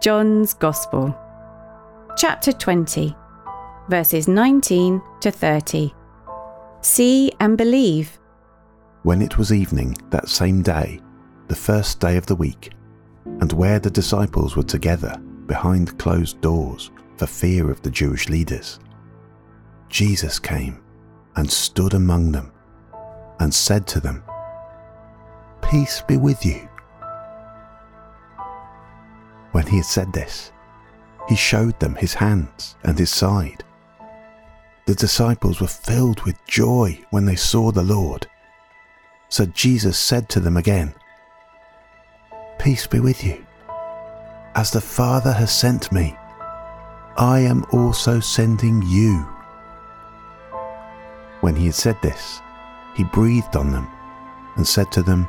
John's Gospel, chapter 20, verses 19 to 30. See and believe. When it was evening that same day, the first day of the week, and where the disciples were together behind closed doors for fear of the Jewish leaders, Jesus came and stood among them and said to them, Peace be with you. When he had said this, he showed them his hands and his side. The disciples were filled with joy when they saw the Lord. So Jesus said to them again, Peace be with you. As the Father has sent me, I am also sending you. When he had said this, he breathed on them and said to them,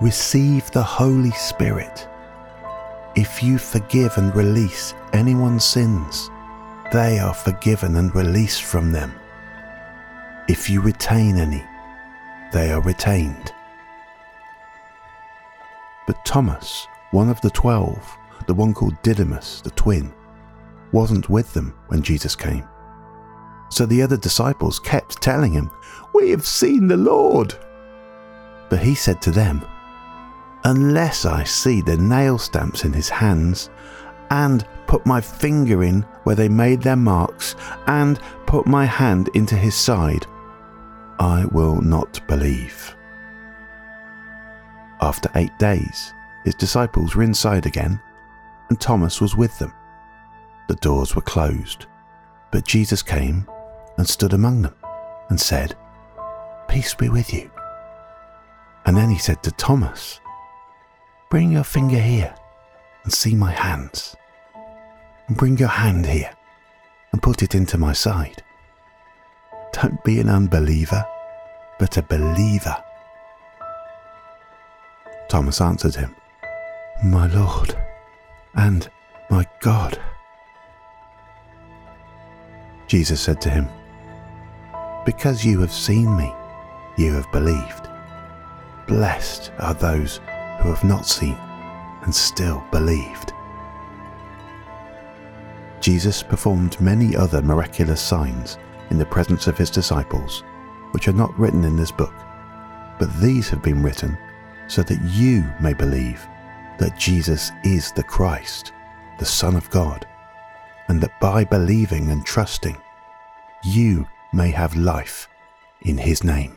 Receive the Holy Spirit. If you forgive and release anyone's sins, they are forgiven and released from them. If you retain any, they are retained. But Thomas, one of the twelve, the one called Didymus, the twin, wasn't with them when Jesus came. So the other disciples kept telling him, We have seen the Lord. But he said to them, unless I see the nail stamps in his hands, and put my finger in where they made their marks, and put my hand into his side, I will not believe. After eight days, his disciples were inside again, and Thomas was with them. The doors were closed, but Jesus came and stood among them and said, Peace be with you. And then he said to Thomas, Bring your finger here and see my hands. And bring your hand here and put it into my side. Don't be an unbeliever, but a believer. Thomas answered him, My Lord and my God. Jesus said to him, Because you have seen me, you have believed. Blessed are those who have not seen and still believed. Jesus performed many other miraculous signs in the presence of his disciples, which are not written in this book, but these have been written so that you may believe that Jesus is the Christ, the Son of God, and that by believing and trusting, you may have life in his name.